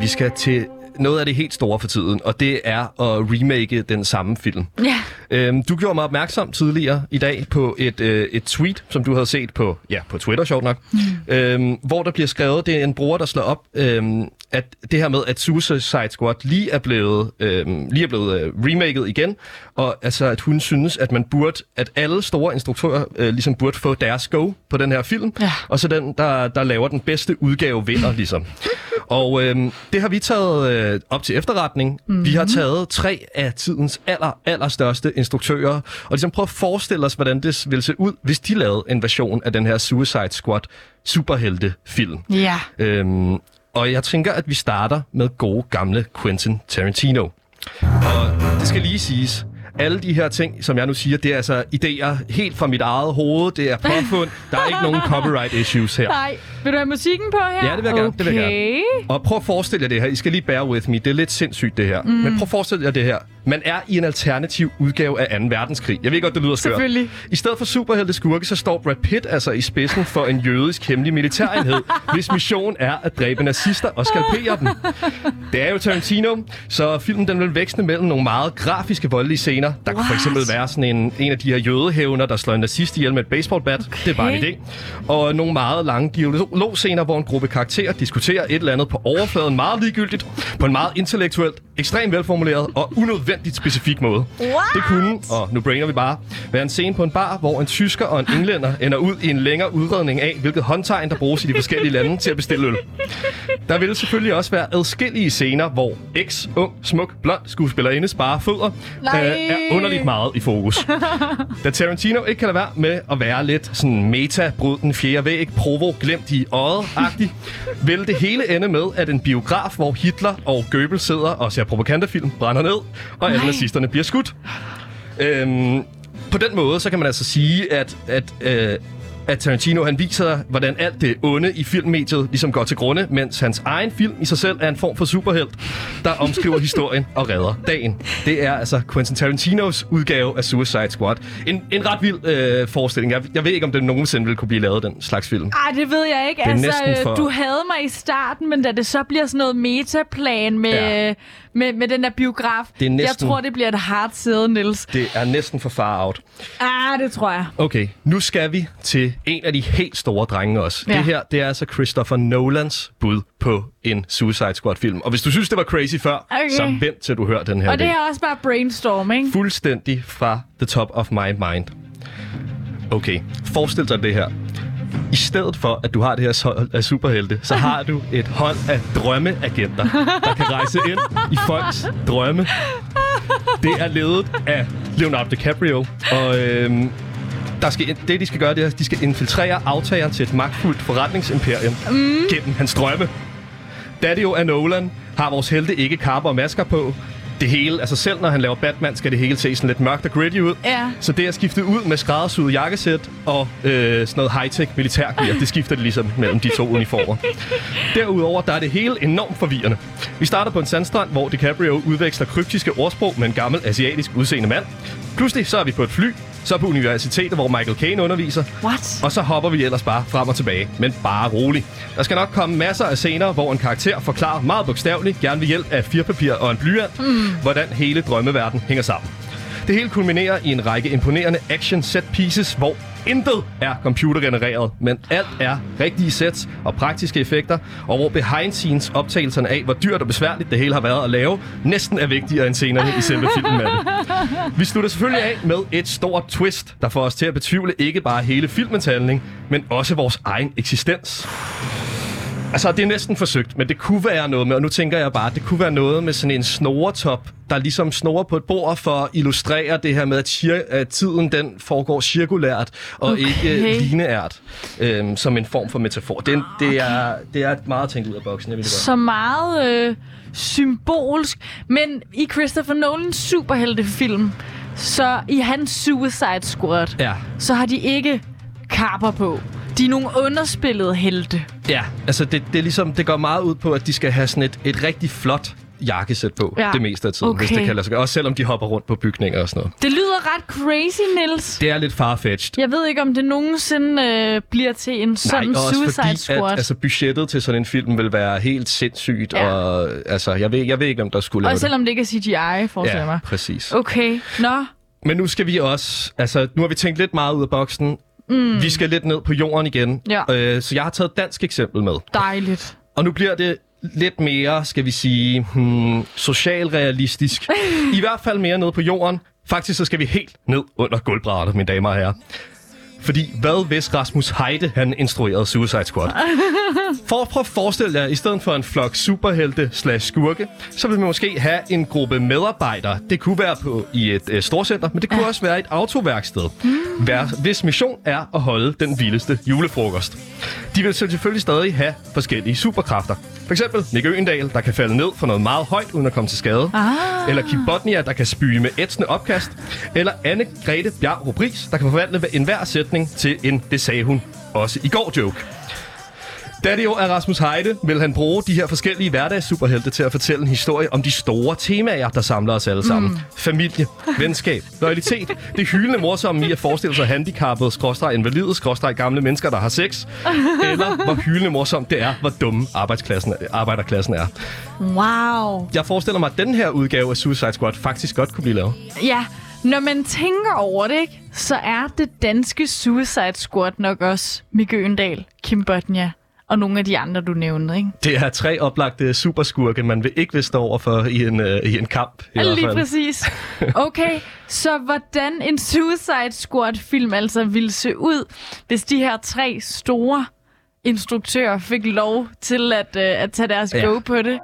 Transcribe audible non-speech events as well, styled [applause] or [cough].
Vi skal til noget af det helt store for tiden, og det er at remake den samme film. Ja. Øhm, du gjorde mig opmærksom tidligere i dag på et, øh, et tweet, som du havde set på, ja, på Twitter, sjovt nok, mm. øhm, hvor der bliver skrevet, det er en bruger, der slår op, øhm, at det her med, at Suicide Squad lige er blevet, øhm, lige er blevet øh, remaket igen, og altså, at hun synes, at man burde, at alle store instruktører øh, ligesom burde få deres go på den her film, Ja. og så den, der, der laver den bedste udgave, vinder ligesom. Og øhm, det har vi taget øh, op til efterretning. Mm-hmm. Vi har taget tre af tidens aller, allerstørste instruktører, og ligesom prøvet at forestille os, hvordan det ville se ud, hvis de lavede en version af den her Suicide Squad superhelte-film. Ja. Øhm, og jeg tænker, at vi starter med gode gamle Quentin Tarantino. Og det skal lige siges, alle de her ting, som jeg nu siger, det er altså idéer helt fra mit eget hoved. Det er påfund. Der er ikke nogen [laughs] copyright issues her. Nej. Vil du have musikken på her? Ja, det vil jeg gerne, Okay. det vil jeg gerne. Og prøv at forestille jer det her. I skal lige bear with me. Det er lidt sindssygt, det her. Mm. Men prøv at forestille jer det her. Man er i en alternativ udgave af 2. verdenskrig. Jeg ved godt, det lyder skørt. Selvfølgelig. I stedet for superhelte skurke, så står Brad Pitt altså i spidsen for en jødisk hemmelig militærenhed, [laughs] hvis mission er at dræbe nazister og skalpere dem. Det er jo Tarantino, så filmen den vil veksle mellem nogle meget grafiske voldelige scener. Der kunne for eksempel være sådan en, en af de her jødehævner, der slår en nazist ihjel med et baseballbat. Okay. Det er bare en idé. Og nogle meget lange dialogscener, hvor en gruppe karakterer diskuterer et eller andet på overfladen meget ligegyldigt, på en meget intellektuelt, ekstremt velformuleret og unødvendigt specifik måde. What? Det kunne, og nu brainer vi bare, være en scene på en bar, hvor en tysker og en englænder ender ud i en længere udredning af, hvilket håndtegn, der bruges i de forskellige lande til at bestille øl. Der vil selvfølgelig også være adskillige scener, hvor eks, ung, smuk, blond skuespillerinde sparer fødder Nej. er underligt meget i fokus. Da Tarantino ikke kan lade være med at være lidt sådan meta, brud den fjerde væg, provo, glemt i øjet-agtig, vil det hele ende med, at en biograf, hvor Hitler og Goebbels sidder og ser propagandafilm, brænder ned, og alle nazisterne bliver skudt. Øhm, på den måde, så kan man altså sige, at, at, øh, at Tarantino han viser, hvordan alt det onde i filmmediet ligesom går til grunde, mens hans egen film i sig selv er en form for superhelt, der omskriver [laughs] historien og redder dagen. Det er altså Quentin Tarantinos udgave af Suicide Squad. En, en ret vild øh, forestilling. Jeg, jeg ved ikke, om det nogensinde vil kunne blive lavet, den slags film. Ej, det ved jeg ikke. Det er altså, næsten øh, for- du havde mig i starten, men da det så bliver sådan noget metaplan med, Ja. Med, med den der biograf, Det er jeg næsten- tror, det bliver et hard sæde, Niels. Det er næsten for far out. Ah, det tror jeg. Okay, nu skal vi til en af de helt store drenge også. Ja. Det her, det er altså Christopher Nolans bud på en Suicide Squad-film. Og hvis du synes, det var crazy før, Okay. så vent til du hører den her Og det er også bare brainstorming. Fuldstændig fra the top of my mind. Okay, forestil dig det her. I stedet for, at du har det her hold af superhelte, så har du et hold af drømmeagenter, der kan rejse ind i folks drømme. Det er ledet af Leonardo DiCaprio, og øhm, der skal, det, de skal gøre, det er, at de skal infiltrere aftageren til et magtfuldt forretningsimperium mm. gennem hans drømme. Da det jo er Nolan, har vores helte ikke karper og masker på. Det hele, altså selv når han laver Batman, skal det hele se sådan lidt mørkt og gritty ud. Ja. Så det at skifte ud med skræddersyet jakkesæt og øh, sådan noget high-tech militærgear, det skifter det ligesom mellem de to uniformer. Derudover der er det hele enormt forvirrende. Vi starter på en sandstrand, hvor DiCaprio udveksler kryptiske ordsprog med en gammel asiatisk udseende mand. Pludselig så er vi på et fly, så på universitetet, hvor Michael Caine underviser, What? og så hopper vi ellers bare frem og tilbage, men bare rolig. Der skal nok komme masser af scener, hvor en karakter forklarer meget bogstaveligt, gerne ved hjælp af firpapir og en blyant, mm. hvordan hele drømmeverden hænger sammen. Det hele kulminerer i en række imponerende action set pieces, hvor intet er computergenereret, men alt er rigtige sets og praktiske effekter, og hvor behind scenes optagelserne af, hvor dyrt og besværligt det hele har været at lave, næsten er vigtigere end scenerne i selve [laughs] filmen af det. Vi slutter selvfølgelig af med et stort twist, der får os til at betvivle ikke bare hele filmens handling, men også vores egen eksistens. Altså, det er næsten forsøgt, men det kunne være noget med, og nu tænker jeg bare, det kunne være noget med sådan en snoretop, der ligesom snorer på et bord for at illustrere det her med, at, cir- at tiden den foregår cirkulært og Okay. ikke lineært, øhm, som en form for metafor. Det, er- det, er, det er meget tænkt ud af boksen, jeg vil det godt. Så meget øh, symbolsk. Men i Christopher Nolans superheltefilm, så i hans Suicide Squad, Ja, så har de ikke karper på. De er nogle underspillede helte. ja. altså det, det, er ligesom, det går meget ud på, at de skal have sådan et, et rigtig flot jakkesæt på Ja. det meste af tiden, hvis Okay. det kan lade sig gøre. Også selvom de hopper rundt på bygninger og sådan noget. Det lyder ret crazy, Nils. Det er lidt farfetched. Jeg ved ikke, om det nogensinde øh, bliver til en sådan Nej, Suicide fordi, Squad. at altså, budgettet til sådan en film vil være helt sindssygt, Ja. og altså, jeg ved, jeg ved ikke, hvem der skulle Og selvom det ikke er CGI, forestiller. Ja, mig. præcis. Okay, nå. Men nu skal vi også, altså nu har vi tænkt lidt meget ud af boksen. Mm. Vi skal lidt ned på jorden igen. Ja. Øh, så jeg har taget et dansk eksempel med. Dejligt. Og nu bliver det lidt mere, skal vi sige, hmm, socialrealistisk. [laughs] I hvert fald mere nede på jorden. Faktisk så skal vi helt ned under gulvbrættet, mine damer og herrer. Fordi hvad hvis Rasmus Heide, han instruerede Suicide Squad? [laughs] For at prøve at forestille jer, i stedet for en flok superhelte slash skurke, så vil man måske have en gruppe medarbejdere. Det kunne være på i et øh, storcenter, men det kunne ja. også være et autoværksted, mm. hvis mission er at holde den vildeste julefrokost. De vil selvfølgelig stadig have forskellige superkræfter. For eksempel Nick Øgendal, der kan falde ned for noget meget højt, uden at komme til skade. Ah. Eller Kim Botnia, der kan spyge med ætsende opkast. Eller anne Grete Bjerg Rubris, der kan forvandle enhver sætning til en det sagde hun også i går joke. Da det jo er Rasmus Heide, vil han bruge de her forskellige hverdagssuperhelte til at fortælle en historie om de store temaer, der samler os alle sammen. Mm. Familie, [laughs] venskab, loyalitet, det hyldende morsomme i at forestille sig handicappede, skråstrej invalide, skråstrej gamle mennesker, der har sex, eller hvor hyldende morsomt det er, hvor dumme arbejdsklassen, arbejderklassen er. Wow. Jeg forestiller mig, at den her udgave af Suicide Squad faktisk godt kunne blive lavet. Ja, når man tænker over det, ikke, så er det danske Suicide Squad nok også Mikke Øgendal, Kim Botnia og nogle af de andre, du nævnte, ikke? Det er tre oplagte superskurke, man vil ikke vil stå over for i en, øh, i en kamp. I Lige fald. præcis. [laughs] Okay, så hvordan en Suicide Squad-film altså ville se ud, hvis de her tre store instruktører fik lov til at, uh, at tage deres Ja. go på det?